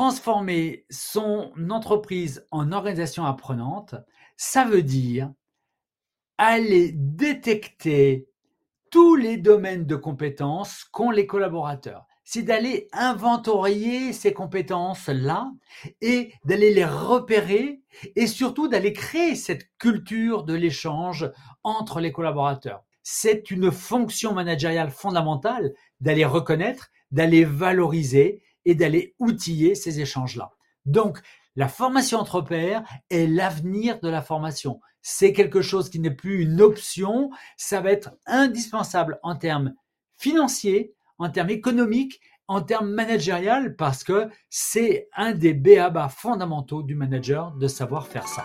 transformer son entreprise en organisation apprenante, ça veut dire aller détecter tous les domaines de compétences qu'ont les collaborateurs. C'est d'aller inventorier ces compétences-là et d'aller les repérer et surtout d'aller créer cette culture de l'échange entre les collaborateurs. C'est une fonction managériale fondamentale d'aller reconnaître, d'aller valoriser et d'aller outiller ces échanges-là. Donc, la formation entre pairs est l'avenir de la formation. C'est quelque chose qui n'est plus une option, ça va être indispensable en termes financiers, en termes économiques, en termes managériels, parce que c'est un des BABA fondamentaux du manager de savoir faire ça.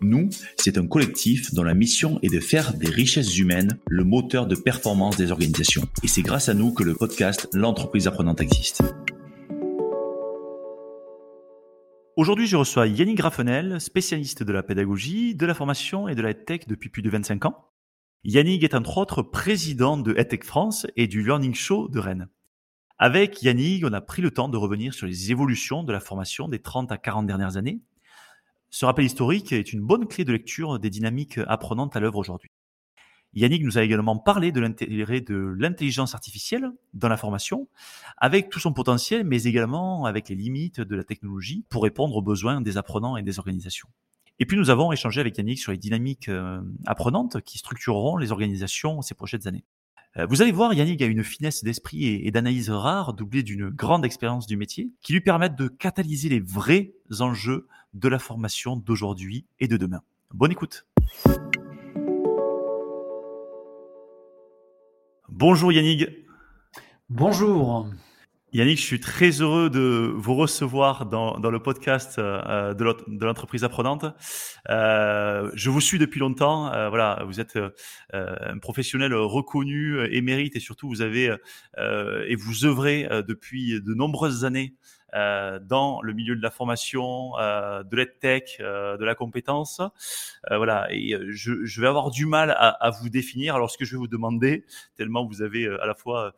Nous, c'est un collectif dont la mission est de faire des richesses humaines le moteur de performance des organisations. Et c'est grâce à nous que le podcast L'entreprise apprenante existe. Aujourd'hui, je reçois Yannick Graffenel, spécialiste de la pédagogie, de la formation et de la tech depuis plus de 25 ans. Yannick est entre autres président de EdTech France et du Learning Show de Rennes. Avec Yannick, on a pris le temps de revenir sur les évolutions de la formation des 30 à 40 dernières années ce rappel historique est une bonne clé de lecture des dynamiques apprenantes à l'œuvre aujourd'hui. Yannick nous a également parlé de l'intérêt de l'intelligence artificielle dans la formation, avec tout son potentiel, mais également avec les limites de la technologie pour répondre aux besoins des apprenants et des organisations. Et puis nous avons échangé avec Yannick sur les dynamiques euh, apprenantes qui structureront les organisations ces prochaines années. Euh, vous allez voir, Yannick a une finesse d'esprit et d'analyse rare, doublée d'une grande expérience du métier, qui lui permettent de catalyser les vrais enjeux de la formation d'aujourd'hui et de demain. Bonne écoute. Bonjour Yannick. Bonjour. Yannick, je suis très heureux de vous recevoir dans, le podcast euh, de l'entreprise apprenante. Euh, je vous suis depuis longtemps. Euh, voilà, vous êtes un professionnel reconnu, émérite et surtout vous avez et vous œuvrez depuis de nombreuses années dans le milieu de la formation, euh, de l'EdTech, euh, de la compétence. voilà, et je, je, vais avoir du mal à, à, vous définir. Alors, ce que je vais vous demander, tellement vous avez à la fois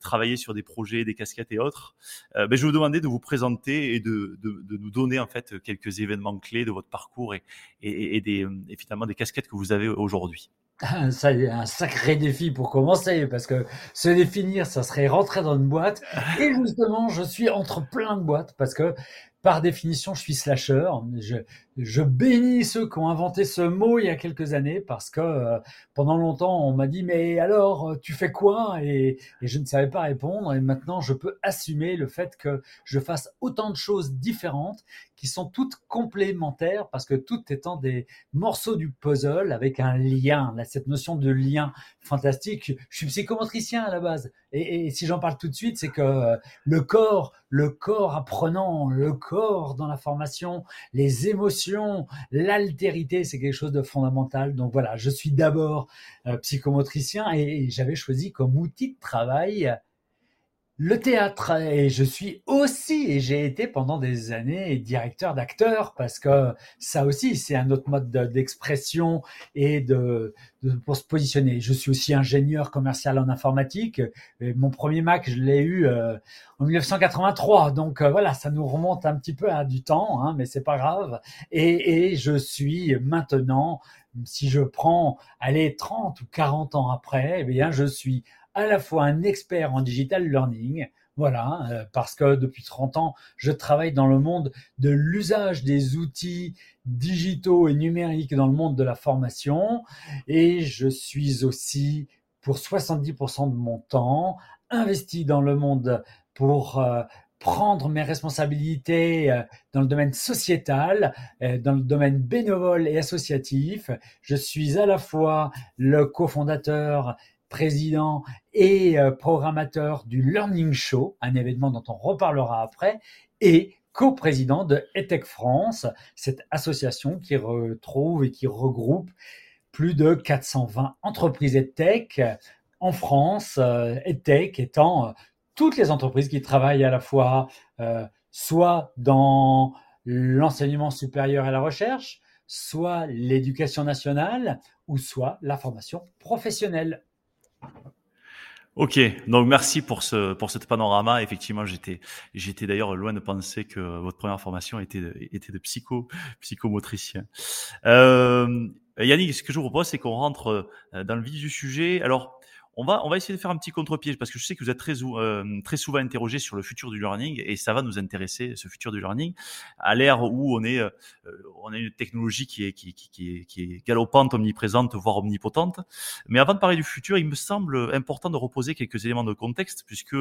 travaillé sur des projets, des casquettes et autres, ben, je vais vous demander de vous présenter et de, de, de, nous donner en fait quelques événements clés de votre parcours et, et, et des, et finalement des casquettes que vous avez aujourd'hui. Ça, un sacré défi pour commencer, parce que se définir, ça serait rentrer dans une boîte. Et justement, je suis entre plein de boîtes, parce que par définition, je suis slasher. Je, je bénis ceux qui ont inventé ce mot il y a quelques années parce que euh, pendant longtemps, on m'a dit mais alors euh, tu fais quoi? Et, je ne savais pas répondre. Et maintenant je peux assumer le fait que je fasse autant de choses différentes qui sont toutes complémentaires parce que toutes étant des morceaux du puzzle avec un lien, là, cette notion de lien fantastique. Je suis psychomotricien à la base. Et, et si j'en parle tout de suite, c'est que euh, le corps, le corps apprenant, le corps dans la formation, les émotions l'altérité, c'est quelque chose de fondamental. Donc voilà, je suis d'abord euh, psychomotricien et j'avais choisi comme outil de travail le théâtre et je suis aussi et j'ai été pendant des années directeur d'acteurs parce que ça aussi c'est un autre mode d'expression et de, pour se positionner. Je suis aussi ingénieur commercial en informatique. Et mon premier Mac je l'ai eu euh, en 1983 donc euh, voilà ça nous remonte un petit peu à du temps hein, mais c'est pas grave et, et je suis maintenant si je prends allez 30 ou 40 ans après eh bien je suis à la fois un expert en digital learning, voilà, euh, parce que depuis 30 ans, je travaille dans le monde de l'usage des outils digitaux et numériques dans le monde de la formation, et je suis aussi, pour 70% de mon temps, investi dans le monde pour euh, prendre mes responsabilités euh, dans le domaine sociétal, dans le domaine bénévole et associatif. Je suis à la fois le cofondateur président et euh, programmateur du Learning Show, un événement dont on reparlera après, et co-président de ETEC France, cette association qui retrouve et qui regroupe plus de 420 entreprises EdTech en France, euh, EdTech étant euh, toutes les entreprises qui travaillent à la fois soit dans l'enseignement supérieur et la recherche, soit l'éducation nationale ou soit la formation professionnelle. Ok, donc merci pour ce pour cette panorama. Effectivement, j'étais j'étais d'ailleurs loin de penser que votre première formation était de, était de psycho psychomotricien. Euh, Yannick, ce que je vous propose, c'est qu'on rentre euh, dans le vif du sujet. Alors, on va, on va essayer de faire un petit contre-pied parce que je sais que vous êtes très, euh, très souvent interrogé sur le futur du learning et ça va nous intéresser, ce futur du learning, à l'ère où on est, euh, on a une technologie qui est, qui, qui, est, qui est galopante, omniprésente, voire omnipotente. Mais avant de parler du futur, il me semble important de reposer quelques éléments de contexte puisque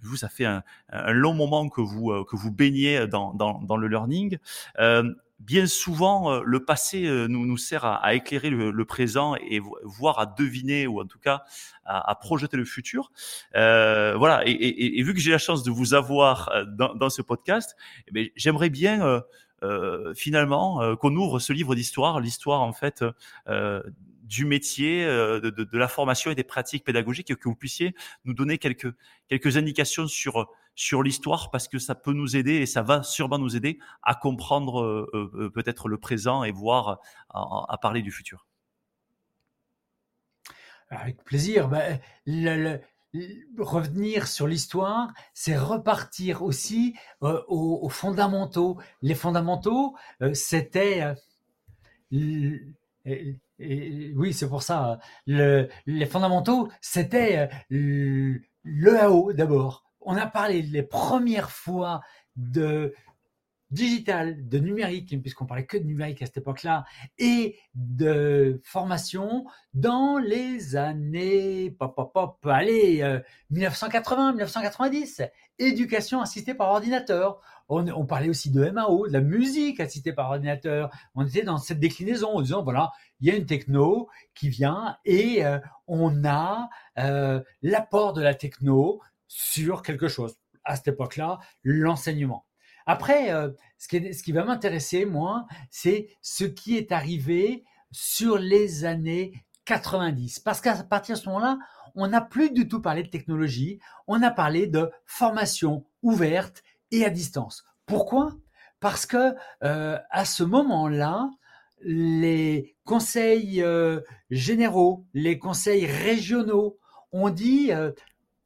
vous, ça fait un, un long moment que vous, euh, que vous baignez dans, dans, dans le learning. Euh, bien souvent, euh, le passé euh, nous, nous sert à, éclairer le, présent et voire à deviner ou en tout cas à, projeter le futur. Euh, voilà. Et, vu que j'ai la chance de vous avoir dans, ce podcast, eh j'aimerais bien finalement qu'on ouvre ce livre d'histoire, l'histoire en fait du métier, de, la formation et des pratiques pédagogiques, et que vous puissiez nous donner quelques quelques indications sur sur l'histoire parce que ça peut nous aider et ça va sûrement nous aider à comprendre euh, euh, euh, peut-être le présent et voir à, parler du futur. Avec plaisir. Ben, revenir sur l'histoire, c'est repartir aussi aux, fondamentaux. Les fondamentaux, c'était... oui, c'est pour ça. les fondamentaux, c'était le AO d'abord on a parlé les premières fois de digital, de numérique, puisqu'on parlait que de numérique à cette époque-là, et de formation dans les années, pop, pop, pop, allez, 1980, euh, 1990, éducation assistée par ordinateur. On, parlait aussi de MAO, de la musique assistée par ordinateur. On était dans cette déclinaison en disant, voilà, il y a une techno qui vient et euh, on a euh, l'apport de la techno sur quelque chose. À cette époque-là, l'enseignement. Après, euh, ce, qui va m'intéresser, moi, c'est ce qui est arrivé sur les années 90. Parce qu'à partir de ce moment-là, on n'a plus du tout parlé de technologie, on a parlé de formation ouverte et à distance. Pourquoi? Parce que euh, à ce moment-là, les conseils euh, généraux, les conseils régionaux ont dit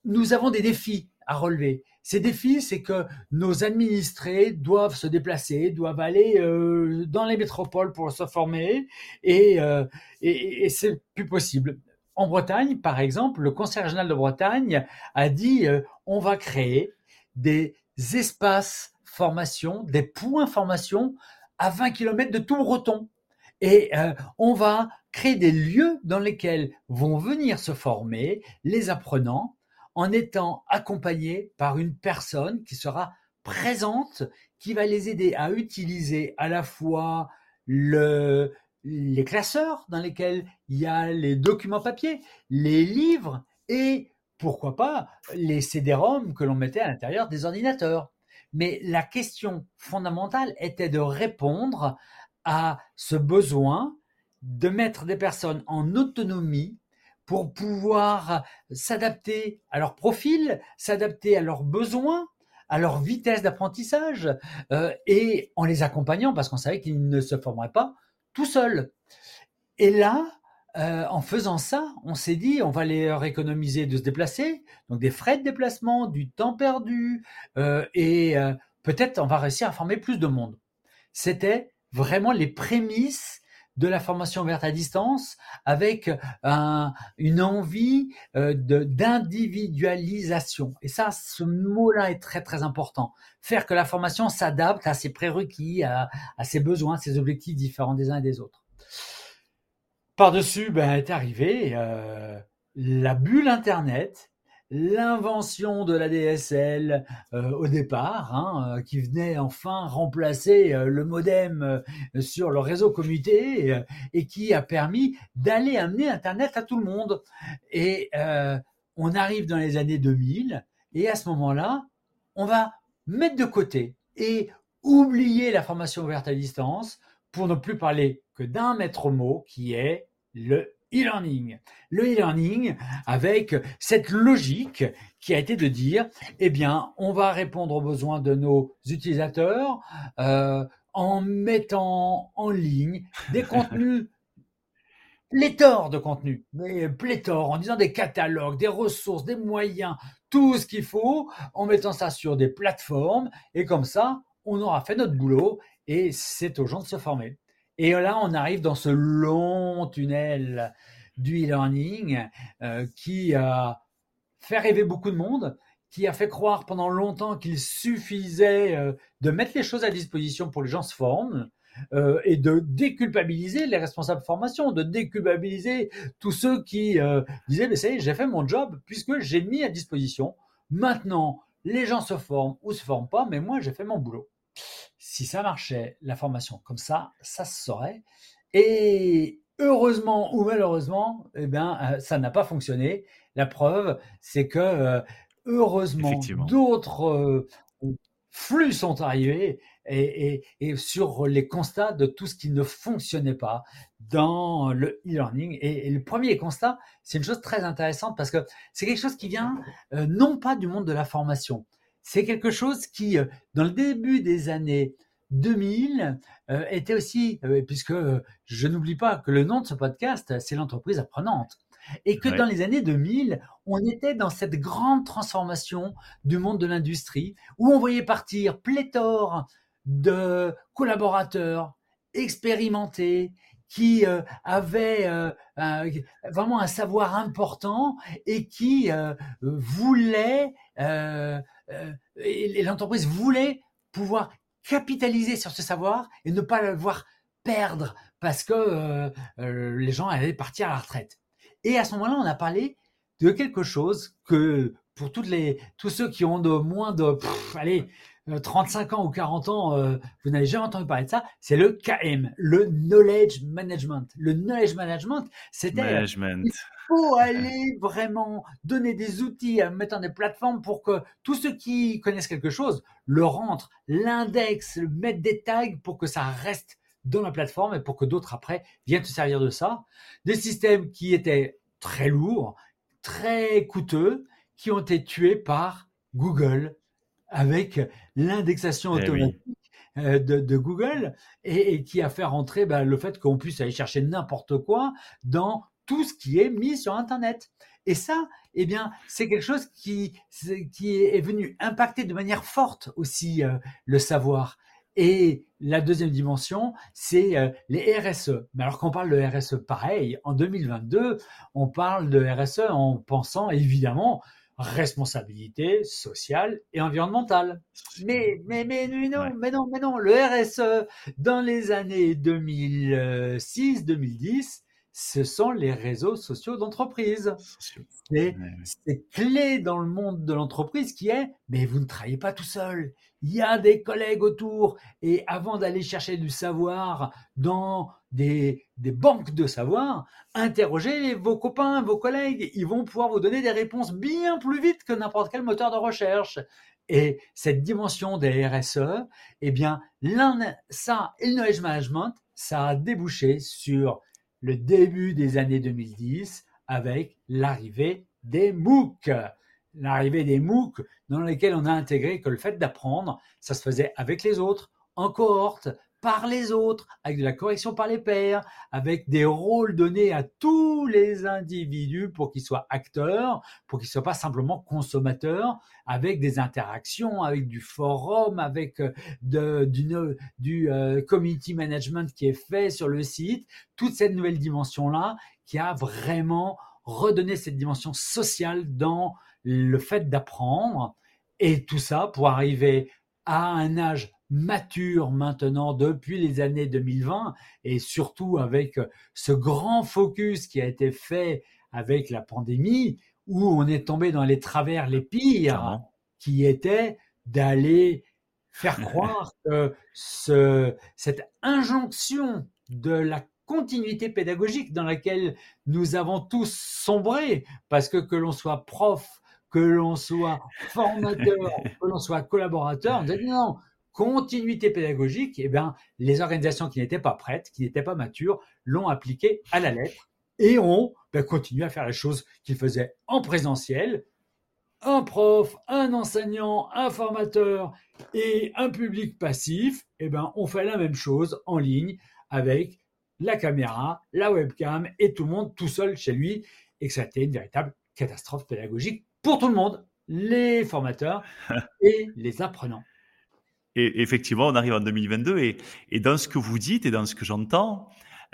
nous avons des défis à relever. Ces défis, c'est que nos administrés doivent se déplacer, doivent aller euh, dans les métropoles pour se former, et, euh, et, c'est plus possible. En Bretagne, par exemple, le Conseil régional de Bretagne a dit euh, on va créer des espaces formation, des points formation à 20 km de tout breton. Et on va créer des lieux dans lesquels vont venir se former les apprenants en étant accompagnés par une personne qui sera présente, qui va les aider à utiliser à la fois le, les classeurs dans lesquels il y a les documents papier, les livres et pourquoi pas les CD-ROM que l'on mettait à l'intérieur des ordinateurs. Mais la question fondamentale était de répondre à ce besoin de mettre des personnes en autonomie pour pouvoir s'adapter à leur profil, s'adapter à leurs besoins, à leur vitesse d'apprentissage, euh, et en les accompagnant, parce qu'on savait qu'ils ne se formeraient pas tout seuls. Et là, euh, en faisant ça, on s'est dit, on va leur économiser de se déplacer, donc des frais de déplacement, du temps perdu, euh, et peut-être on va réussir à former plus de monde. C'était vraiment les prémices de la formation ouverte à distance avec une envie euh, d'individualisation. Et ça, ce mot-là est très très important. Faire que la formation s'adapte à ses prérequis, à, ses besoins, ses objectifs différents des uns et des autres. Par-dessus, ben, est arrivé euh, la bulle Internet l'invention de la DSL euh, au départ, hein, euh, qui venait enfin remplacer euh, le modem sur le réseau commuté et qui a permis d'aller amener Internet à tout le monde. Et on arrive dans les années 2000 et à ce moment-là, on va mettre de côté et oublier la formation ouverte à distance pour ne plus parler que d'un maître mot qui est le e-learning. Le e-learning avec cette logique qui a été de dire, eh bien, on va répondre aux besoins de nos utilisateurs euh, en mettant en ligne des contenus pléthore de contenus, mais pléthore, en disant des catalogues, des ressources, des moyens, tout ce qu'il faut, en mettant ça sur des plateformes, et comme ça, on aura fait notre boulot, et c'est aux gens de se former. Et là, on arrive dans ce long tunnel du e-learning euh, qui a fait rêver beaucoup de monde, qui a fait croire pendant longtemps qu'il suffisait euh, de mettre les choses à disposition pour que les gens se forment. Euh, et de déculpabiliser les responsables de formation, de déculpabiliser tous ceux qui disaient mais ça y est, j'ai fait mon job puisque j'ai mis à disposition. Maintenant, les gens se forment ou se forment pas, mais moi j'ai fait mon boulot si ça marchait, la formation comme ça, ça se saurait. Et heureusement ou malheureusement, eh bien, euh, ça n'a pas fonctionné. La preuve, c'est que euh, heureusement, d'autres euh, flux sont arrivés et, sur les constats de tout ce qui ne fonctionnait pas dans le e-learning. Et, le premier constat, c'est une chose très intéressante parce que c'est quelque chose qui vient non pas du monde de la formation, c'est quelque chose qui, euh, dans le début des années 2000, euh, était aussi, euh, puisque je n'oublie pas que le nom de ce podcast, c'est l'entreprise apprenante. Et que dans les années 2000, on était dans cette grande transformation du monde de l'industrie, où on voyait partir pléthore de collaborateurs expérimentés, qui avaient vraiment un savoir important et qui voulaient et l'entreprise voulait pouvoir capitaliser sur ce savoir et ne pas le voir perdre parce que euh, euh, les gens allaient partir à la retraite. Et à ce moment-là, on a parlé de quelque chose que pour tous ceux qui ont de moins de allez, 35 ans ou 40 ans, vous n'avez jamais entendu parler de ça, c'est le KM, le Knowledge Management. Le Knowledge Management, c'était Management faut aller vraiment donner des outils, à mettre en des plateformes pour que tous ceux qui connaissent quelque chose le rentrent, l'index, mettent des tags pour que ça reste dans la plateforme et pour que d'autres après viennent se servir de ça. Des systèmes qui étaient très lourds, très coûteux, qui ont été tués par Google avec l'indexation eh automatique. Euh, de, Google et, qui a fait rentrer bah, le fait qu'on puisse aller chercher n'importe quoi dans tout ce qui est mis sur Internet. Et ça, eh bien, c'est quelque chose qui, qui est venu impacter de manière forte aussi euh, le savoir. Et la deuxième dimension, c'est euh, les RSE. Mais alors qu'on parle de RSE pareil, en 2022, on parle de RSE en pensant évidemment responsabilité sociale et environnementale. Mais, mais, mais, non, mais non, mais non, le RSE dans les années 2006-2010, ce sont les réseaux sociaux d'entreprise. C'est clé dans le monde de l'entreprise qui est, mais vous ne travaillez pas tout seul. Il y a des collègues autour. Et avant d'aller chercher du savoir dans des, des banques de savoir, interrogez vos copains, vos collègues. Ils vont pouvoir vous donner des réponses bien plus vite que n'importe quel moteur de recherche. Et cette dimension des RSE, eh bien, ça et le knowledge management, ça a débouché sur le début des années 2010 avec l'arrivée des MOOC. L'arrivée des MOOC dans lesquels on a intégré que le fait d'apprendre, ça se faisait avec les autres, en cohorte, par les autres, avec de la correction par les pairs, avec des rôles donnés à tous les individus pour qu'ils soient acteurs, pour qu'ils ne soient pas simplement consommateurs, avec des interactions, avec du forum, avec euh, du euh, community management qui est fait sur le site, toute cette nouvelle dimension-là qui a vraiment redonné cette dimension sociale dans le fait d'apprendre. Et tout ça pour arriver à un âge mature maintenant depuis les années 2020 et surtout avec ce grand focus qui a été fait avec la pandémie où on est tombé dans les travers les pires, qui étaient d'aller faire croire que ce, cette injonction de la continuité pédagogique dans laquelle nous avons tous sombré, parce que que l'on soit prof, que l'on soit formateur, que l'on soit collaborateur, on dit non, continuité pédagogique, eh bien, les organisations qui n'étaient pas prêtes, qui n'étaient pas matures, l'ont appliquée à la lettre et ont ben, continué à faire les choses qu'ils faisaient en présentiel. Un prof, un enseignant, un formateur et un public passif, eh ben, on fait la même chose en ligne avec la caméra, la webcam et tout le monde tout seul chez lui et que ça a été une véritable catastrophe pédagogique pour tout le monde, les formateurs et les apprenants. Et effectivement, on arrive en 2022 et, et dans ce que vous dites et dans ce que j'entends,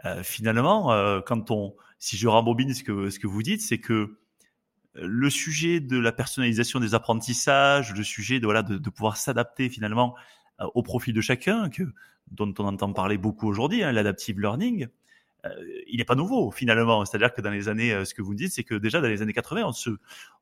euh, finalement, euh, quand on, si je rembobine ce que, ce que vous dites, c'est que euh, le sujet de la personnalisation des apprentissages, le sujet de, voilà, de, de pouvoir s'adapter finalement au profil de chacun, que, dont on entend parler beaucoup aujourd'hui, hein, l'adaptive learning, euh, il n'est pas nouveau finalement. C'est-à-dire que dans les années, euh, ce que vous me dites, c'est que déjà dans les années 80, on se,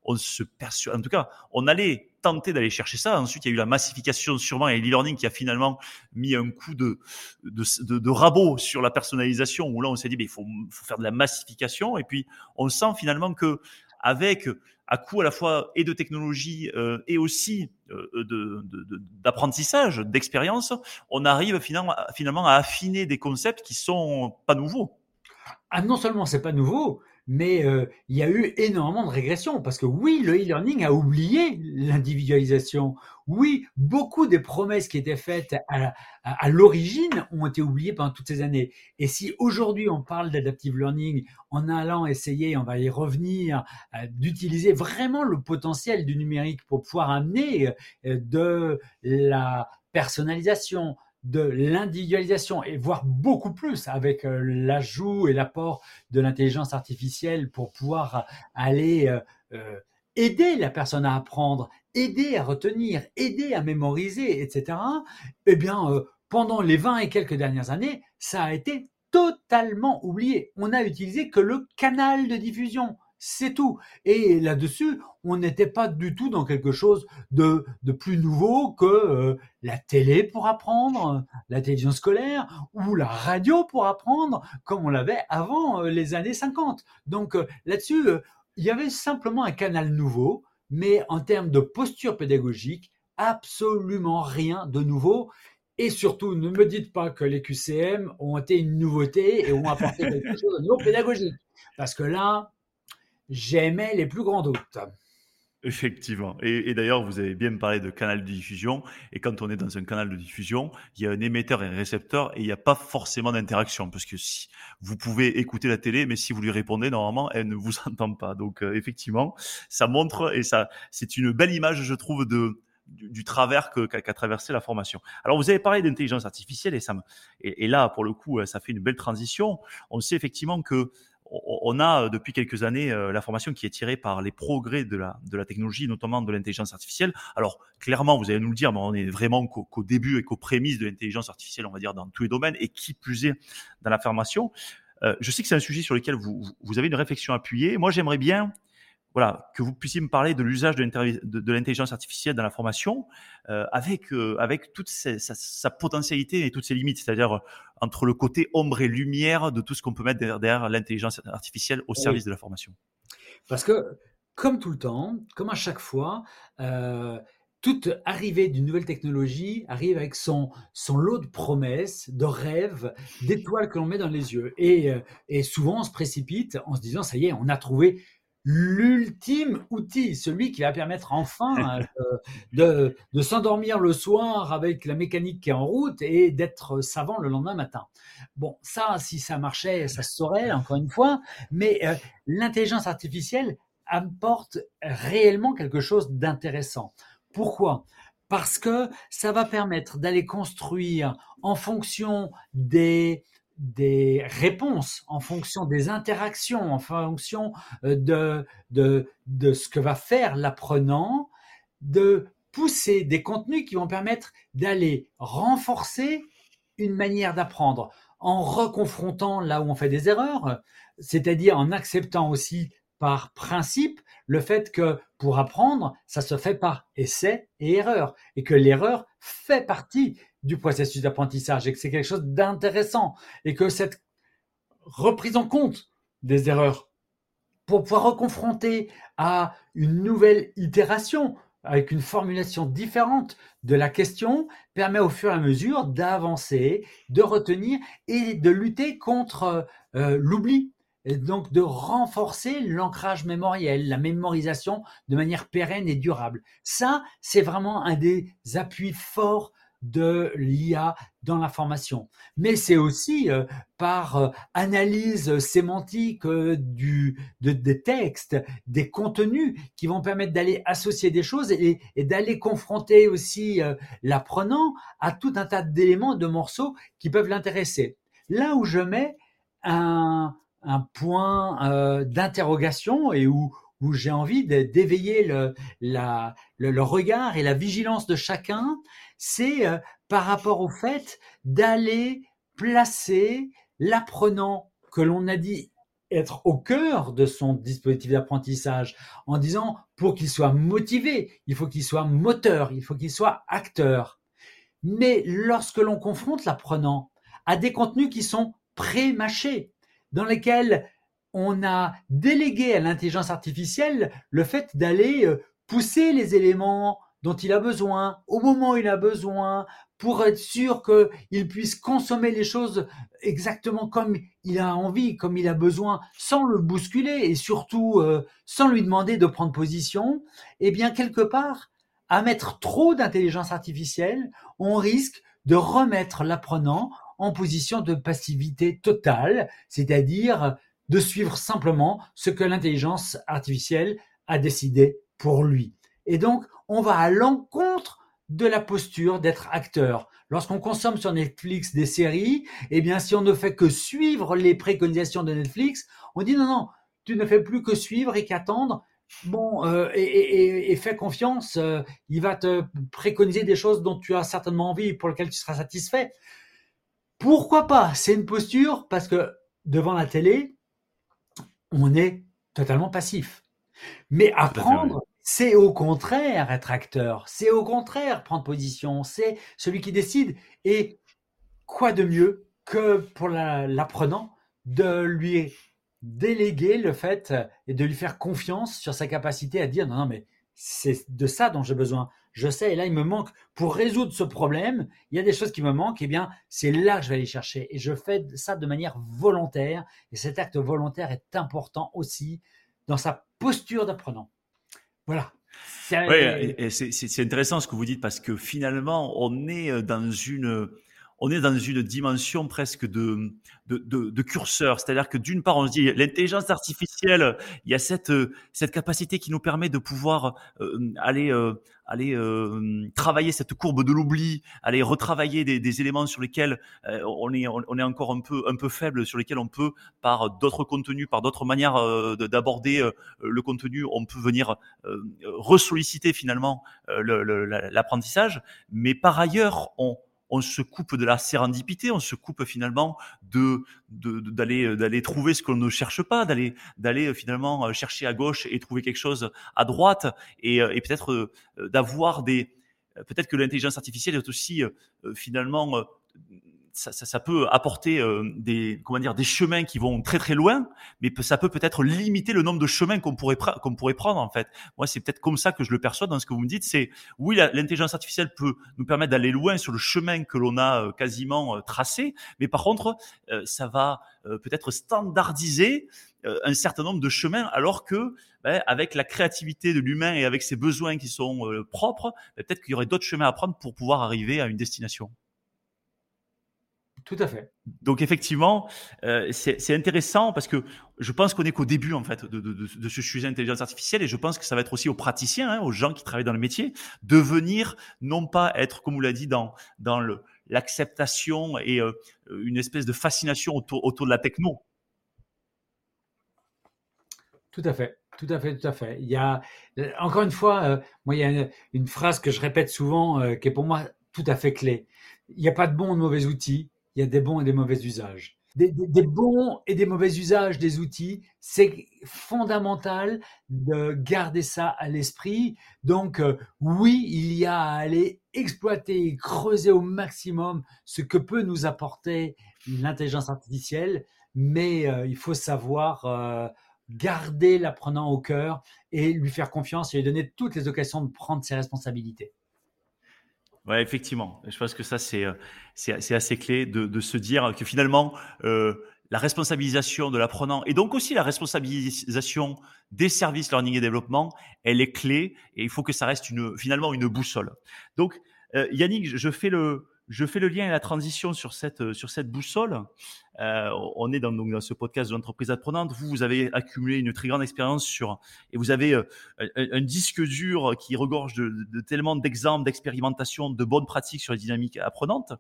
on se perçoit, en tout cas, on allait tenter d'aller chercher ça. Ensuite, il y a eu la massification sûrement et l'e-learning qui a finalement mis un coup de, de, de, rabot sur la personnalisation où là, on s'est dit, mais il faut, faut faire de la massification. Et puis, on sent finalement que avec à coup à la fois et de technologie euh, et aussi euh, d'apprentissage, d'expérience, on arrive finalement, à affiner des concepts qui sont pas nouveaux. Ah non seulement c'est pas nouveau, mais euh, il y a eu énormément de régression parce que oui, le e-learning a oublié l'individualisation. Oui, beaucoup des promesses qui étaient faites à, l'origine ont été oubliées pendant toutes ces années. Et si aujourd'hui on parle d'adaptive learning en allant essayer, on va y revenir, euh, d'utiliser vraiment le potentiel du numérique pour pouvoir amener euh, de la personnalisation, de l'individualisation et voire beaucoup plus avec euh, l'ajout et l'apport de l'intelligence artificielle pour pouvoir aller aider la personne à apprendre, aider à retenir, aider à mémoriser, etc. Eh bien, pendant les 20 et quelques dernières années, ça a été totalement oublié. On n'a utilisé que le canal de diffusion. C'est tout. Et là-dessus, on n'était pas du tout dans quelque chose de, de plus nouveau que euh, la télé pour apprendre, la télévision scolaire ou la radio pour apprendre, comme on l'avait avant euh, les années 50. Donc euh, là-dessus, il y avait simplement un canal nouveau, mais en termes de posture pédagogique, absolument rien de nouveau. Et surtout, ne me dites pas que les QCM ont été une nouveauté et ont apporté quelque chose de nouveau pédagogique. Parce que là, j'aimais les plus grands doutes. Effectivement. Et, d'ailleurs, vous avez bien parlé de canal de diffusion. Et quand on est dans un canal de diffusion, il y a un émetteur et un récepteur et il n'y a pas forcément d'interaction. Parce que si vous pouvez écouter la télé, mais si vous lui répondez, normalement, elle ne vous entend pas. Donc, euh, effectivement, ça montre et ça, c'est une belle image, je trouve, de, du, travers qu'a traversé la formation. Alors, vous avez parlé d'intelligence artificielle et ça et, et, là, pour le coup, ça fait une belle transition. On sait effectivement que on a euh, depuis quelques années euh, la formation qui est tirée par les progrès de la, de la technologie, notamment de l'intelligence artificielle. Alors clairement, vous allez nous le dire, mais on est vraiment qu'au début et qu'aux prémices de l'intelligence artificielle, on va dire, dans tous les domaines, et qui plus est dans la formation. Euh, je sais que c'est un sujet sur lequel vous, vous avez une réflexion appuyée. Moi, j'aimerais bien voilà, que vous puissiez me parler de l'usage de, l'intelligence artificielle dans la formation euh, avec, euh, avec toute sa, sa, potentialité et toutes ses limites, c'est-à-dire euh, entre le côté ombre et lumière de tout ce qu'on peut mettre derrière, l'intelligence artificielle au service de la formation. Parce que, comme tout le temps, comme à chaque fois, euh, toute arrivée d'une nouvelle technologie arrive avec son, son lot de promesses, de rêves, d'étoiles que l'on met dans les yeux. Et, et souvent, on se précipite en se disant, ça y est, on a trouvé l'ultime outil, celui qui va permettre enfin euh, de, s'endormir le soir avec la mécanique qui est en route et d'être savant le lendemain matin. Bon, ça, si ça marchait, ça se saurait, encore une fois, mais euh, l'intelligence artificielle apporte réellement quelque chose d'intéressant. Pourquoi? Parce que ça va permettre d'aller construire en fonction des des réponses en fonction des interactions, en fonction euh, de, de, de ce que va faire l'apprenant, de pousser des contenus qui vont permettre d'aller renforcer une manière d'apprendre. En reconfrontant là où on fait des erreurs, c'est-à-dire en acceptant aussi par principe le fait que pour apprendre, ça se fait par essai et erreur, et que l'erreur fait partie du processus d'apprentissage, et que c'est quelque chose d'intéressant, et que cette reprise en compte des erreurs pour pouvoir reconfronter à une nouvelle itération avec une formulation différente de la question permet au fur et à mesure d'avancer, de retenir et de lutter contre euh, l'oubli. Et donc de renforcer l'ancrage mémoriel, la mémorisation de manière pérenne et durable. Ça, c'est vraiment un des appuis forts de l'IA dans l'information. Mais c'est aussi euh, par euh, analyse sémantique euh, du, des textes, des contenus qui vont permettre d'aller associer des choses et, d'aller confronter aussi l'apprenant à tout un tas d'éléments, de morceaux qui peuvent l'intéresser. Là où je mets un, point d'interrogation et où, où j'ai envie d'éveiller le, regard et la vigilance de chacun, c'est euh, par rapport au fait d'aller placer l'apprenant que l'on a dit être au cœur de son dispositif d'apprentissage en disant pour qu'il soit motivé, il faut qu'il soit moteur, il faut qu'il soit acteur. Mais lorsque l'on confronte l'apprenant à des contenus qui sont pré-mâchés, dans lesquels on a délégué à l'intelligence artificielle le fait d'aller euh, pousser les éléments dont il a besoin, au moment où il a besoin, pour être sûr qu'il puisse consommer les choses exactement comme il a envie, comme il a besoin, sans le bousculer et surtout euh, sans lui demander de prendre position, eh bien quelque part, à mettre trop d'intelligence artificielle, on risque de remettre l'apprenant en position de passivité totale, c'est-à-dire de suivre simplement ce que l'intelligence artificielle a décidé pour lui. Et donc, on va à l'encontre de la posture d'être acteur. Lorsqu'on consomme sur Netflix des séries, eh bien, si on ne fait que suivre les préconisations de Netflix, on dit non, non, tu ne fais plus que suivre et qu'attendre. Bon, euh, et, fais confiance, euh, il va te préconiser des choses dont tu as certainement envie et pour lesquelles tu seras satisfait. Pourquoi pas? C'est une posture parce que devant la télé, on est totalement passif. Mais apprendre, c'est au contraire être acteur, c'est au contraire prendre position, c'est celui qui décide. Et quoi de mieux que pour l'apprenant de lui déléguer le fait et de lui faire confiance sur sa capacité à dire non, non, mais c'est de ça dont j'ai besoin. Je sais, et là, il me manque, pour résoudre ce problème, il y a des choses qui me manquent, et eh bien, c'est là que je vais aller chercher. Et je fais ça de manière volontaire, et cet acte volontaire est important aussi dans sa posture d'apprenant. Voilà. Oui, c'est intéressant ce que vous dites parce que finalement, on est euh, dans une, on est dans une dimension presque de, de, de, curseur. C'est-à-dire que d'une part, on se dit l'intelligence artificielle, il y a cette, cette capacité qui nous permet de pouvoir euh, aller, euh, aller euh, travailler cette courbe de l'oubli, aller retravailler des, des, éléments sur lesquels on, est, on, est encore un peu, un peu faible, sur lesquels on peut, par d'autres contenus, par d'autres manières d'aborder le contenu, on peut venir ressolliciter finalement l'apprentissage. Mais par ailleurs, on on se coupe de la sérendipité, on se coupe finalement de d'aller d'aller trouver ce qu'on ne cherche pas, d'aller d'aller euh, finalement euh, chercher à gauche et trouver quelque chose à droite et, euh, et peut-être d'avoir des peut-être que l'intelligence artificielle est aussi finalement ça, ça, ça, peut apporter euh, des comment dire des chemins qui vont très très loin, mais ça peut peut-être limiter le nombre de chemins qu'on pourrait qu'on pourrait prendre en fait. Moi, c'est peut-être comme ça que je le perçois dans ce que vous me dites. C'est oui, l'intelligence artificielle peut nous permettre d'aller loin sur le chemin que l'on a euh, quasiment euh, tracé, mais par contre, ça va peut-être standardiser un certain nombre de chemins, alors que ben, avec la créativité de l'humain et avec ses besoins qui sont propres, ben, peut-être qu'il y aurait d'autres chemins à prendre pour pouvoir arriver à une destination. Tout à fait. Donc effectivement, euh, c'est intéressant parce que je pense qu'on est qu'au début en fait de, de, de, ce sujet d'intelligence artificielle et je pense que ça va être aussi aux praticiens, hein, aux gens qui travaillent dans le métier, de venir non pas être, comme vous l'a dit, dans dans le l'acceptation et euh, une espèce de fascination autour, autour de la techno. Tout à fait. Tout à fait, tout à fait. Il y a, encore une fois, euh, moi, il y a une, phrase que je répète souvent, qui est pour moi tout à fait clé. Il n'y a pas de bons ou de mauvais outils il y a des bons et des mauvais usages. des, bons et des mauvais usages des outils. C'est fondamental de garder ça à l'esprit. Donc, euh, oui, il y a à aller exploiter, creuser au maximum ce que peut nous apporter l'intelligence artificielle, mais euh, il faut savoir euh, garder l'apprenant au cœur et lui faire confiance et lui donner toutes les occasions de prendre ses responsabilités. Ouais, effectivement. Je pense que ça, c'est, euh, c'est, assez clé de, de, se dire que finalement, euh, la responsabilisation de l'apprenant et donc aussi la responsabilisation des services learning et développement, elle est clé et il faut que ça reste une, finalement une boussole. Donc, euh, Yannick, je fais le, je fais le lien et la transition sur cette, sur cette boussole. Euh, on est dans, donc, dans ce podcast de l'entreprise apprenante. Vous, vous avez accumulé une très grande expérience sur, et vous avez euh, un, disque dur qui regorge de, de tellement d'exemples, d'expérimentations, de bonnes pratiques sur les dynamiques apprenantes.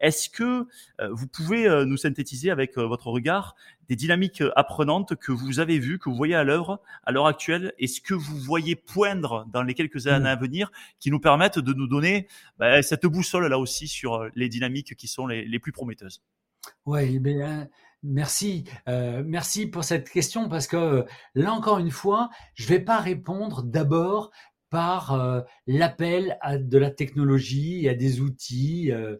Est-ce que euh, vous pouvez euh, nous synthétiser avec votre regard des dynamiques apprenantes que vous avez vues, que vous voyez à l'œuvre à l'heure actuelle, et ce que vous voyez poindre dans les quelques années à venir, qui nous permettent de nous donner bah, cette boussole là aussi sur les dynamiques qui sont les, les plus prometteuses? Oui, bien, merci. Euh, merci pour cette question parce que là encore une fois, je vais pas répondre d'abord par euh, l'appel à de la technologie à des outils euh,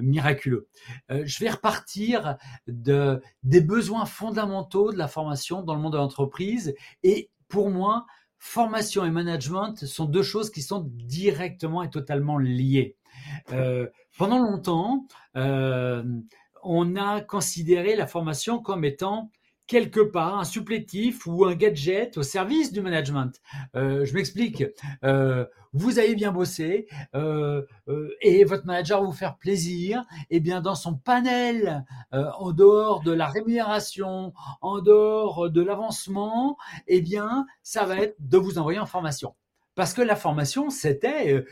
miraculeux. je vais repartir de, des besoins fondamentaux de la formation dans le monde de l'entreprise et pour moi, formation et management sont deux choses qui sont directement et totalement liées. pendant longtemps, on a considéré la formation comme étant quelque part un supplétif ou un gadget au service du management. Euh, je m'explique. Euh, vous avez bien bossé euh, et votre manager va vous faire plaisir. Et eh bien dans son panel, en dehors de la rémunération, en dehors de l'avancement, eh bien ça va être de vous envoyer en formation. Parce que la formation, c'était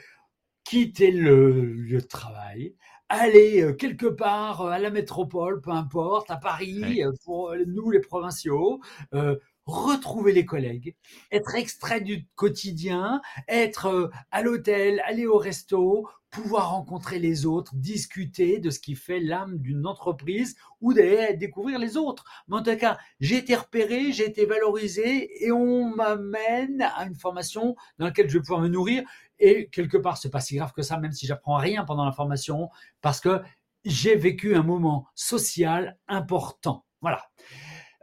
quitter le lieu de travail, aller euh, quelque part euh, à la métropole, peu importe, à Paris, euh, pour nous les provinciaux, retrouver les collègues, être extrait du quotidien, être à l'hôtel, aller au resto, pouvoir rencontrer les autres, discuter de ce qui fait l'âme d'une entreprise ou d'aller découvrir les autres. Mais en tout cas, j'ai été repéré, j'ai été valorisé et on m'amène à une formation dans laquelle je vais pouvoir me nourrir et quelque part, c'est pas si grave que ça, même si j'apprends rien pendant la formation, parce que j'ai vécu un moment social important. Voilà.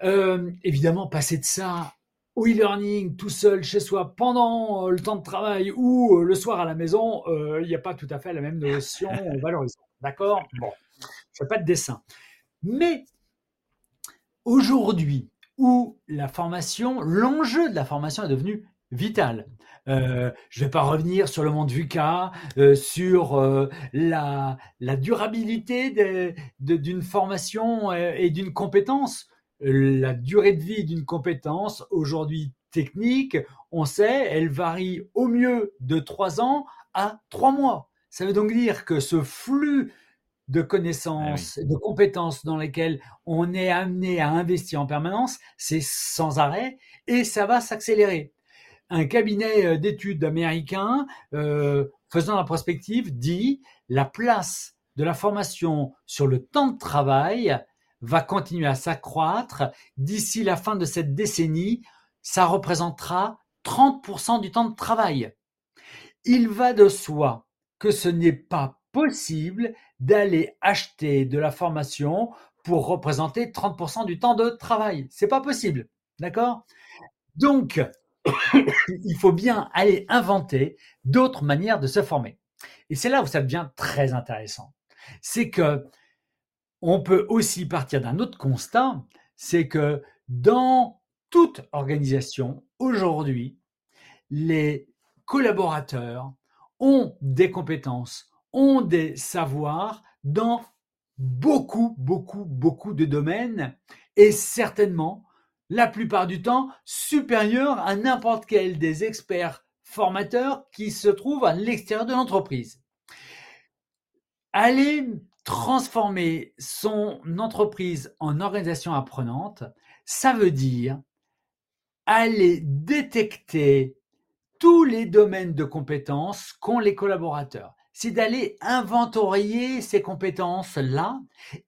Euh, évidemment, passer de ça au e-learning tout seul chez soi pendant euh, le temps de travail ou euh, le soir à la maison, il n'y a pas tout à fait la même notion valorisante. D'accord? Bon, je fais pas de dessin. Mais aujourd'hui, où la formation, l'enjeu de la formation est devenu vital. Euh, je ne vais pas revenir sur le monde VUCA, euh, sur euh, la, la, durabilité d'une formation et d'une compétence. La durée de vie d'une compétence, aujourd'hui technique, on sait, elle varie au mieux de trois ans à trois mois. Ça veut donc dire que ce flux de connaissances, ah de compétences dans lesquelles on est amené à investir en permanence, c'est sans arrêt et ça va s'accélérer un cabinet euh, d'études américain euh, faisant la prospective dit la place de la formation sur le temps de travail va continuer à s'accroître. D'ici la fin de cette décennie, ça représentera 30% du temps de travail. Il va de soi que ce n'est pas possible d'aller acheter de la formation pour représenter 30% du temps de travail. C'est pas possible. D'accord? Donc, il faut bien aller inventer d'autres manières de se former. Et c'est là où ça devient très intéressant. C'est que on peut aussi partir d'un autre constat, c'est que dans toute organisation, aujourd'hui, les collaborateurs ont des compétences, ont des savoirs dans beaucoup, beaucoup, beaucoup de domaines et certainement la plupart du temps supérieur à n'importe quel des experts formateurs qui se trouvent à l'extérieur de l'entreprise. Aller transformer son entreprise en organisation apprenante, ça veut dire aller détecter tous les domaines de compétences qu'ont les collaborateurs. C'est d'aller inventorier ces compétences-là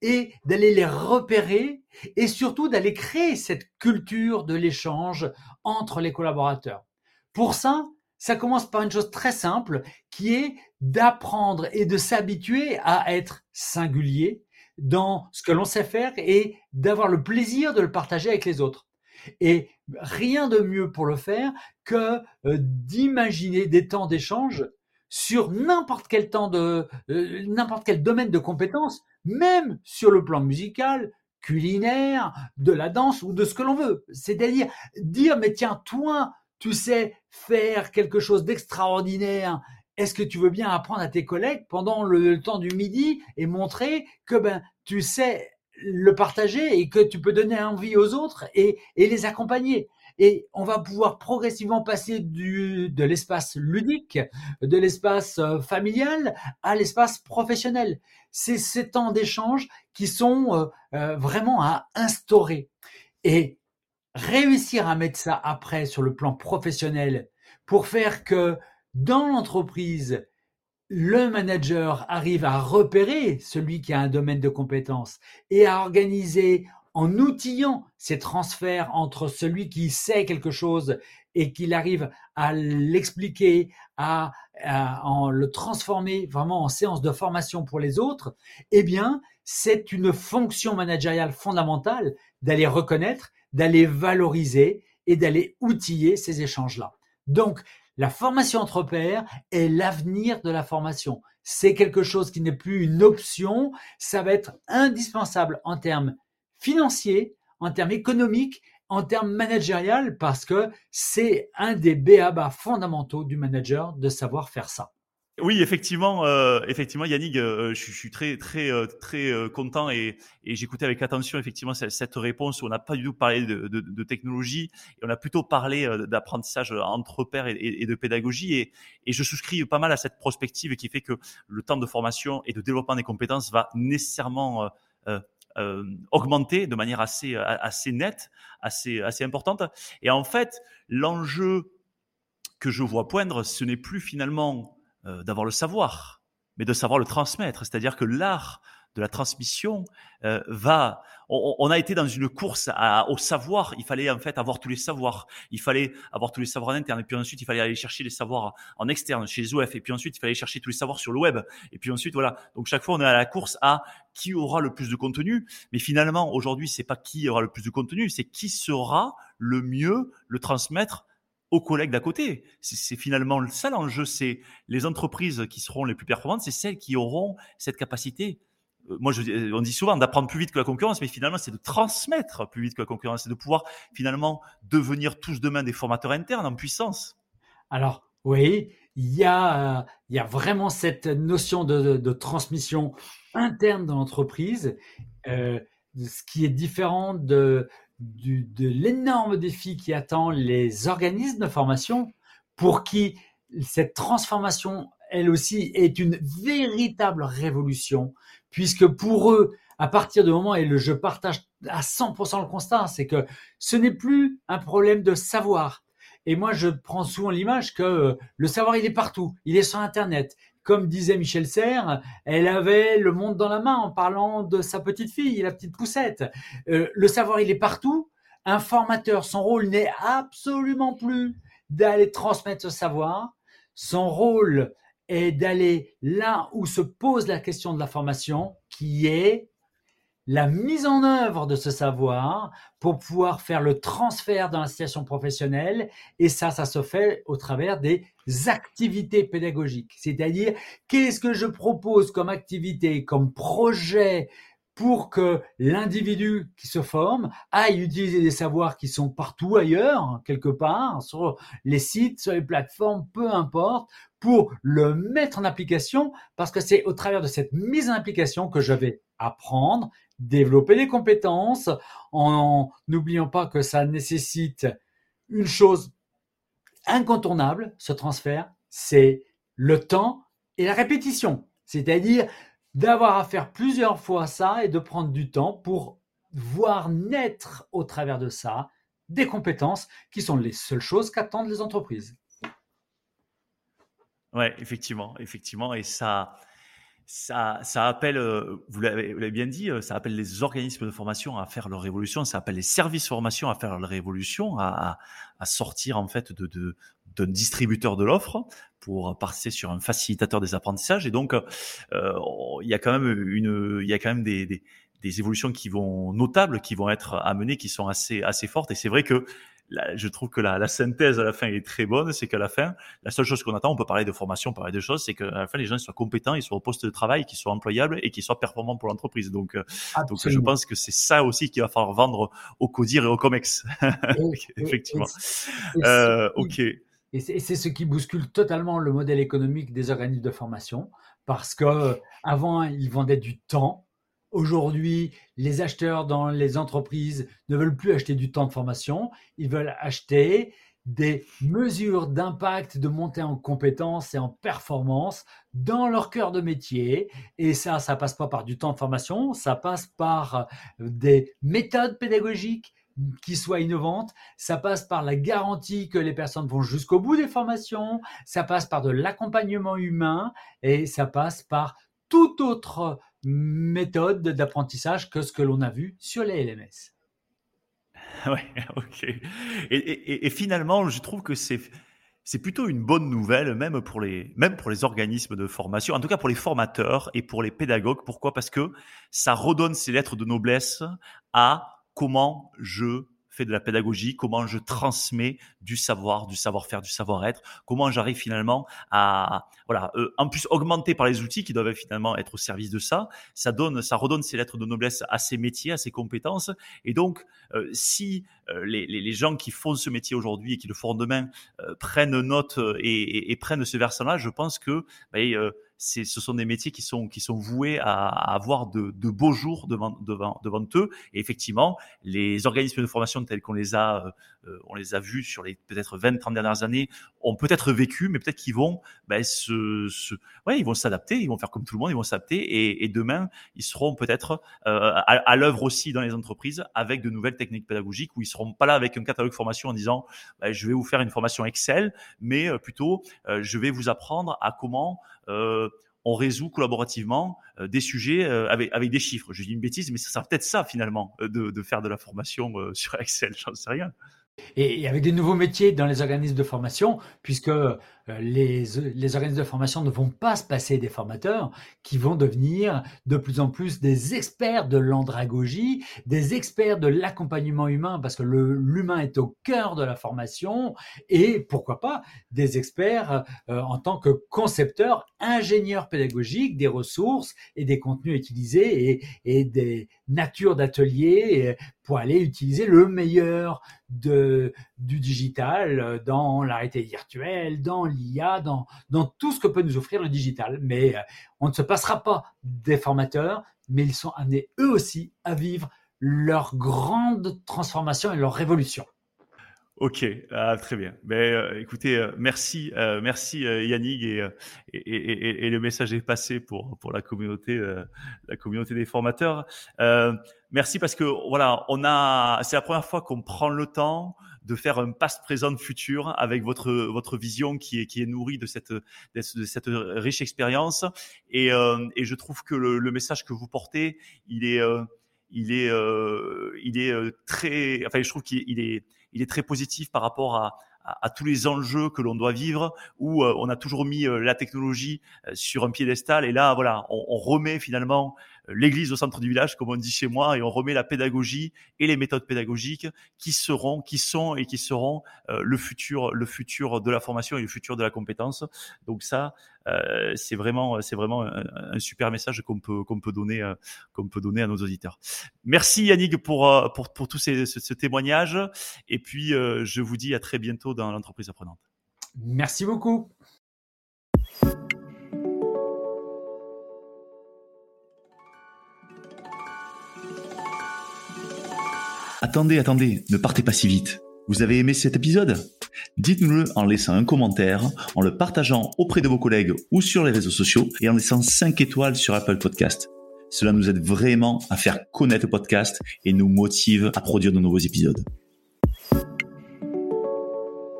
et d'aller les repérer et surtout d'aller créer cette culture de l'échange entre les collaborateurs. Pour ça, ça commence par une chose très simple qui est d'apprendre et de s'habituer à être singulier dans ce que l'on sait faire et d'avoir le plaisir de le partager avec les autres. Et rien de mieux pour le faire que euh, d'imaginer des temps d'échange sur n'importe quel temps de euh, n'importe quel domaine de compétences, même sur le plan musical, culinaire, de la danse ou de ce que l'on veut. C'est-à-dire dire mais tiens toi tu sais faire quelque chose d'extraordinaire. Est-ce que tu veux bien apprendre à tes collègues pendant le, temps du midi et montrer que ben tu sais le partager et que tu peux donner envie aux autres et, et les accompagner? Et on va pouvoir progressivement passer du, de l'espace ludique, de l'espace euh, familial à l'espace professionnel. C'est ces temps d'échange qui sont euh, euh, vraiment à instaurer. Et réussir à mettre ça après sur le plan professionnel pour faire que dans l'entreprise, le manager arrive à repérer celui qui a un domaine de compétences et à organiser en outillant ces transferts entre celui qui sait quelque chose et qu'il arrive à l'expliquer, à, en le transformer vraiment en séance de formation pour les autres, eh bien, c'est une fonction managériale fondamentale d'aller reconnaître, d'aller valoriser et d'aller outiller ces échanges-là. Donc, la formation entre pairs est l'avenir de la formation. C'est quelque chose qui n'est plus une option, ça va être indispensable en termes financier, en termes économiques, en termes managériels, parce que c'est un des BABA fondamentaux du manager de savoir faire ça. Oui, effectivement, euh, effectivement, Yannick, euh, je, suis très, très, euh, très content et, j'écoutais avec attention effectivement cette, réponse où on n'a pas du tout parlé de, technologie et on a plutôt parlé d'apprentissage entre pairs et, de pédagogie et, et, je souscris pas mal à cette prospective qui fait que le temps de formation et de développement des compétences va nécessairement euh, augmenté de manière assez, euh, assez nette, assez, assez importante. Et en fait, l'enjeu que je vois poindre, ce n'est plus finalement euh, d'avoir le savoir, mais de savoir le transmettre. C'est-à-dire que l'art de la transmission euh, va. On, a été dans une course au savoir. Il fallait en fait avoir tous les savoirs. Il fallait avoir tous les savoirs en interne. Et puis ensuite, il fallait aller chercher les savoirs en externe chez les OF. Et puis ensuite, il fallait chercher tous les savoirs sur le web. Et puis ensuite, voilà. Donc chaque fois, on est à la course à qui aura le plus de contenu. Mais finalement, aujourd'hui, c'est pas qui aura le plus de contenu, c'est qui sera le mieux le transmettre aux collègues d'à côté. C'est finalement ça l'enjeu, c'est les entreprises qui seront les plus performantes, c'est celles qui auront cette capacité moi, je, euh, on dit souvent d'apprendre plus vite que la concurrence, mais finalement, c'est de transmettre plus vite que la concurrence, c'est de pouvoir finalement devenir tous demain des formateurs internes en puissance. Alors, oui, il y a, il y a vraiment cette notion de, transmission interne dans l'entreprise, euh, ce qui est différent de, de l'énorme défi qui attend les organismes de formation pour qui cette transformation, elle aussi, est une véritable révolution puisque pour eux, à partir du moment, et je partage à 100% le constat, c'est que ce n'est plus un problème de savoir. Et moi, je prends souvent l'image que euh, le savoir, il est partout, il est sur Internet. Comme disait Michel Serres, elle avait le monde dans la main en parlant de sa petite fille, la petite poussette. Euh, le savoir, il est partout. Un formateur, son rôle n'est absolument plus d'aller transmettre ce savoir. Son rôle, est d'aller là où se pose la question de la formation, qui est la mise en œuvre de ce savoir pour pouvoir faire le transfert dans la situation professionnelle. Et ça, ça se fait au travers des activités pédagogiques. C'est-à-dire, qu'est-ce que je propose comme activité, comme projet pour que l'individu qui se forme aille utiliser des savoirs qui sont partout ailleurs, quelque part, sur les sites, sur les plateformes, peu importe, pour le mettre en application, parce que c'est au travers de cette mise en application que je vais apprendre, développer des compétences, en n'oubliant pas que ça nécessite une chose incontournable, ce transfert, c'est le temps et la répétition. C'est-à-dire d'avoir à faire plusieurs fois ça et de prendre du temps pour voir naître au travers de ça des compétences qui sont les seules choses qu'attendent les entreprises. Ouais, effectivement, effectivement, et ça, ça, ça appelle, euh, vous l'avez bien dit, euh, ça appelle les organismes de formation à faire leur révolution, ça appelle les services formation à faire leur révolution, à, à, sortir en fait de, de d'un distributeur de l'offre pour passer sur un facilitateur des apprentissages. Et donc, euh, il y a quand même une, il y a quand même des, des, des évolutions qui vont notables, qui vont être amenées, qui sont assez assez fortes. Et c'est vrai que je trouve que la, la, synthèse à la fin est très bonne. C'est qu'à la fin, la seule chose qu'on attend, on peut parler de formation, parler de choses, c'est qu'à la fin, les gens soient compétents, ils soient au poste de travail, qu'ils soient employables et qu'ils soient performants pour l'entreprise. Donc, euh, donc, je pense que c'est ça aussi qu'il va falloir vendre au CODIR et au COMEX. Effectivement. euh, ok. Et c'est ce qui bouscule totalement le modèle économique des organismes de formation, parce que avant, ils vendaient du temps Aujourd'hui, les acheteurs dans les entreprises ne veulent plus acheter du temps de formation, ils veulent acheter des mesures d'impact, de montée en compétences et en performance dans leur cœur de métier. Et ça, ça passe pas par du temps de formation, ça passe par des méthodes pédagogiques qui soient innovantes, ça passe par la garantie que les personnes vont jusqu'au bout des formations, ça passe par de l'accompagnement humain. Et ça passe par tout autre méthode d'apprentissage que ce que l'on a vu sur les LMS. Ouais, ok. Et, finalement, je trouve que c'est c'est plutôt une bonne nouvelle, même pour les même pour les organismes de formation, en tout cas pour les formateurs et pour les pédagogues. Pourquoi? Parce que ça redonne ces lettres de noblesse à comment je de la pédagogie, comment je transmets du savoir, du savoir-faire, du savoir-être, comment j'arrive finalement à, voilà, euh, en plus augmenter par les outils qui doivent finalement être au service de ça, ça donne, ça redonne ces lettres de noblesse à ces métiers, à ces compétences. Et donc, euh, si euh, les, gens qui font ce métier aujourd'hui et qui le feront demain prennent note et, et, prennent ce versant-là, je pense que ben, ce sont des métiers qui sont, qui sont voués à, avoir de, de, beaux jours devant, devant, devant eux. Et effectivement, les organismes de formation tels qu'on les a, euh, on les a vus sur les peut-être 20, 30 dernières années, ont peut-être vécu, mais peut-être qu'ils vont, ben, se, se, ouais, ils vont s'adapter, ils vont faire comme tout le monde, ils vont s'adapter. Et, demain, ils seront peut-être euh, à, l'œuvre aussi dans les entreprises avec de nouvelles techniques pédagogiques où ils seront pas là avec un catalogue formation en disant, ben, je vais vous faire une formation Excel, mais euh, plutôt, je vais vous apprendre à comment euh, on résout collaborativement euh, des sujets euh, avec, des chiffres. Je dis une bêtise, mais ça sera peut-être ça finalement, de faire de la formation sur Excel, j'en sais rien. Et avec des nouveaux métiers dans les organismes de formation, puisque euh, les, les, organismes de formation ne vont pas se passer des formateurs qui vont devenir de plus en plus des experts de l'andragogie, des experts de l'accompagnement humain, parce que l'humain est au cœur de la formation, et pourquoi pas des experts euh, en tant que concepteurs, ingénieurs pédagogiques des ressources et des contenus utilisés et, et des natures d'ateliers pour aller utiliser le meilleur de, du digital dans la réalité virtuelle, dans l'IA, dans, dans tout ce que peut nous offrir le digital. Mais euh, on ne se passera pas des formateurs, mais ils sont amenés eux aussi à vivre leur grande transformation et leur révolution. Ok, ah, très bien. Mais euh, écoutez, euh, merci, merci Yannick et, et, et, le message est passé pour pour la communauté, la communauté des formateurs. merci parce que voilà, on a, c'est la première fois qu'on prend le temps de faire un past, présent, futur avec votre votre vision qui est qui est nourrie de cette de cette riche expérience. Et, euh, et je trouve que le, le, message que vous portez, il est euh, il est euh, il est très, enfin je trouve qu'il est il est très positif par rapport à, tous les enjeux que l'on doit vivre, où on a toujours mis la technologie sur un piédestal, et là, voilà, on remet finalement l'église au centre du village, comme on dit chez moi, et on remet la pédagogie et les méthodes pédagogiques qui seront, qui sont et qui seront euh, le futur, le futur de la formation et le futur de la compétence. Donc ça, euh, c'est vraiment, c'est vraiment un, super message qu'on peut, qu'on peut donner, euh, qu'on peut donner à nos auditeurs. Merci Yannick pour, pour, pour tout ces, ce, ce témoignage. Et puis, je vous dis à très bientôt dans l'entreprise apprenante. Merci beaucoup. Attendez, attendez, ne partez pas si vite. Vous avez aimé cet épisode? Dites-nous-le en laissant un commentaire, en le partageant auprès de vos collègues ou sur les réseaux sociaux et en laissant 5 étoiles sur Apple Podcast. Cela nous aide vraiment à faire connaître le podcast et nous motive à produire de nouveaux épisodes.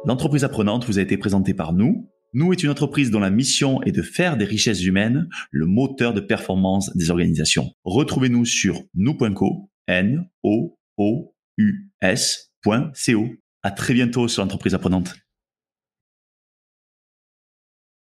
L'entreprise apprenante vous a été présentée par nous, Nous est une entreprise dont la mission est de faire des richesses humaines le moteur de performance des organisations. Retrouvez-nous sur nous.co, n o o u s.co. À très bientôt sur l'entreprise apprenante.